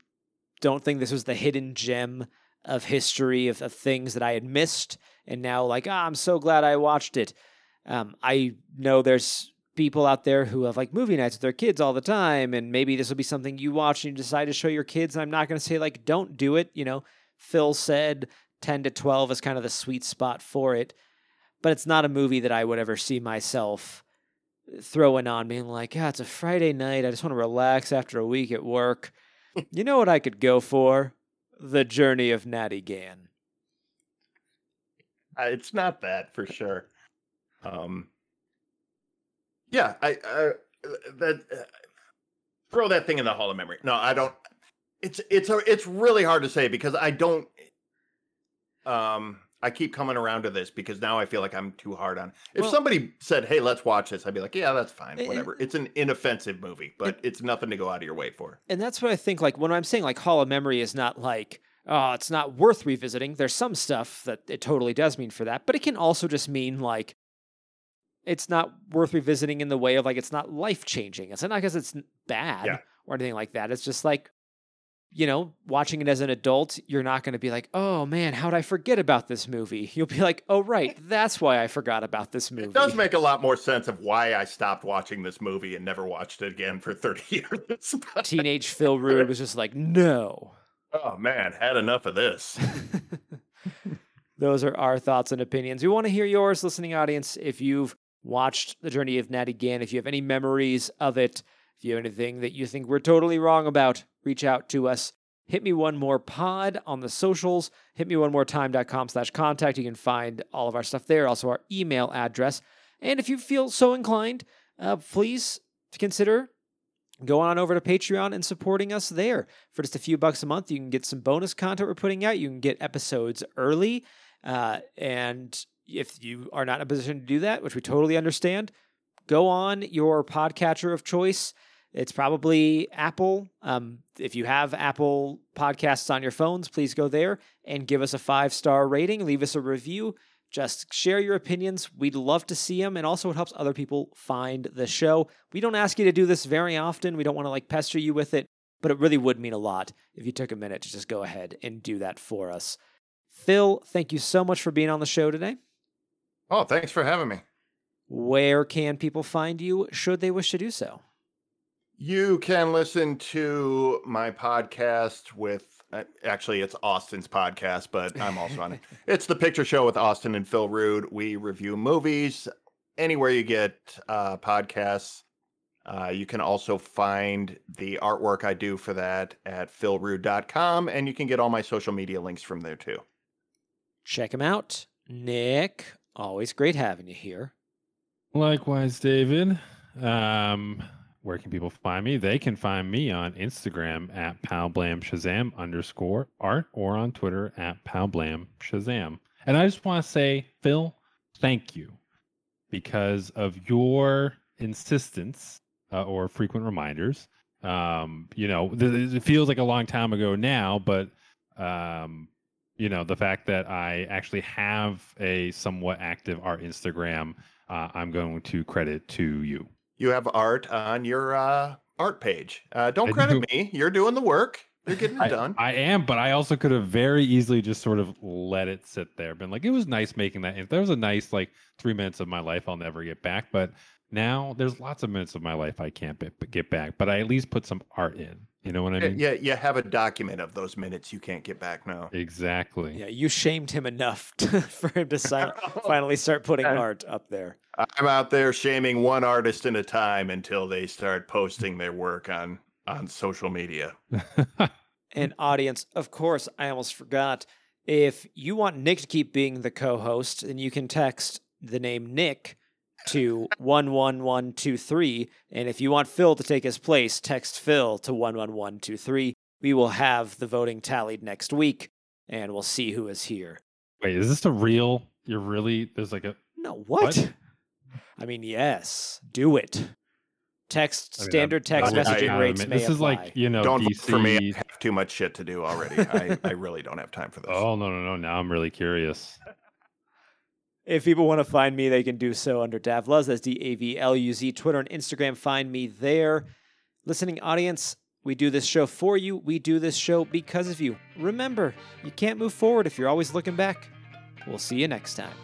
don't think this was the hidden gem of history of, of things that I had missed, and now like ah, I'm so glad I watched it. Um, I know there's people out there who have like movie nights with their kids all the time, and maybe this will be something you watch and you decide to show your kids. And I'm not going to say like don't do it. You know, Phil said 10 to 12 is kind of the sweet spot for it, but it's not a movie that I would ever see myself throwing on being like, yeah, it's a Friday night. I just want to relax after a week at work. <laughs> you know what I could go for? The Journey of Natty Gann. Uh, it's not that for sure. Um, yeah, I uh, that uh, throw that thing in the Hall of Memory. No, I don't. It's it's a, it's really hard to say because I don't. Um, I keep coming around to this because now I feel like I'm too hard on. If Well- somebody said, "Hey, let's watch this," I'd be like, "Yeah, that's fine, It- whatever." It's an inoffensive movie, but it's nothing to go out of your way for. And that's what I think like when I'm saying like Hall of Memory is not like oh, it's not worth revisiting. There's some stuff that it totally does mean for that, but it can also just mean like it's not worth revisiting in the way of like it's not life changing. It's not because it's bad Yeah. or anything like that. It's just like you know, watching it as an adult, you're not going to be like, "Oh man, how'd I forget about this movie?" <laughs> You'll be like, "Oh right, that's why I forgot about this movie." It does make a lot more sense of why I stopped watching this movie and never watched it again for <laughs> 30 years. Teenage Phil Rude was just like, "No." oh man, had enough of this. <laughs> Those are our thoughts and opinions. We want to hear yours, listening audience. If you've watched The Journey of Natty Gann, if you have any memories of it, if you have anything that you think we're totally wrong about, reach out to us. Hit me one more pod on the socials. Hit me one more time.com slash contact. You can find all of our stuff there, also our email address. And if you feel so inclined, uh, please consider going on over to Patreon and supporting us there. For just a few bucks a month, you can get some bonus content we're putting out. You can get episodes early. Uh, and if you are not in a position to do that, which we totally understand, go on your podcatcher of choice. It's probably Apple. Um, if you have Apple podcasts on your phones, please go there and give us a five star rating, leave us a review. Just share your opinions. We'd love to see them. And also, it helps other people find the show. We don't ask you to do this very often. We don't want to like pester you with it, but it really would mean a lot if you took a minute to just go ahead and do that for us. Phil, thank you so much for being on the show today. Oh, thanks for having me. Where can people find you should they wish to do so? You can listen to my podcast with uh, actually it's Austin's podcast, but I'm also on it. <laughs> It's the Picture Show with Austin and Phil Rude. We review movies anywhere you get uh, podcasts. Uh, you can also find the artwork I do for that at philrude.com, and you can get all my social media links from there too. Check him out. Nick, always great having you here. Likewise, David. Um, where can people find me? They can find me on Instagram at palblamshazam underscore art or on Twitter at palblamshazam. And I just want to say, Phil, thank you because of your insistence uh, or frequent reminders. Um, you know, th- it feels like a long time ago now, but um, you know, the fact that I actually have a somewhat active art Instagram, uh, I'm going to credit to you. You have art on your uh, art page. Uh, don't I credit do. me. You're doing the work. You're getting it I, done. I am, but I also could have very easily just sort of let it sit there. Been like, it was nice making that. If there was a nice like three minutes of my life, I'll never get back. But now there's lots of minutes of my life I can't be- get back. But I at least put some art in. You know what I mean? yeah, you have a document of those minutes you can't get back now. Exactly. Yeah, you shamed him enough <laughs> to, for him to si- <laughs> oh. finally start putting Yeah. art up there. I'm out there shaming one artist at a time until they start posting their work on on social media. And audience, of course, I almost forgot. If you want Nick to keep being the co-host, then you can text the name Nick to <laughs> 11123. And if you want Phil to take his place, text Phil to 11123. We will have the voting tallied next week and we'll see who is here. Wait, is this a real? You're really? There's like a. No, what? What? I mean, yes, do it. Text I mean, standard I'm- text I- I- messaging I rates may this is apply. like you know don't vote DC. for me. I have too much shit to do already. I, I <laughs> really don't have time for this. Oh no no no! Now I'm really curious. If people want to find me, they can do so under Davluz. That's D A V L U Z. Twitter and Instagram. Find me there. Listening audience, we do this show for you. We do this show because of you. Remember, you can't move forward if you're always looking back. We'll see you next time.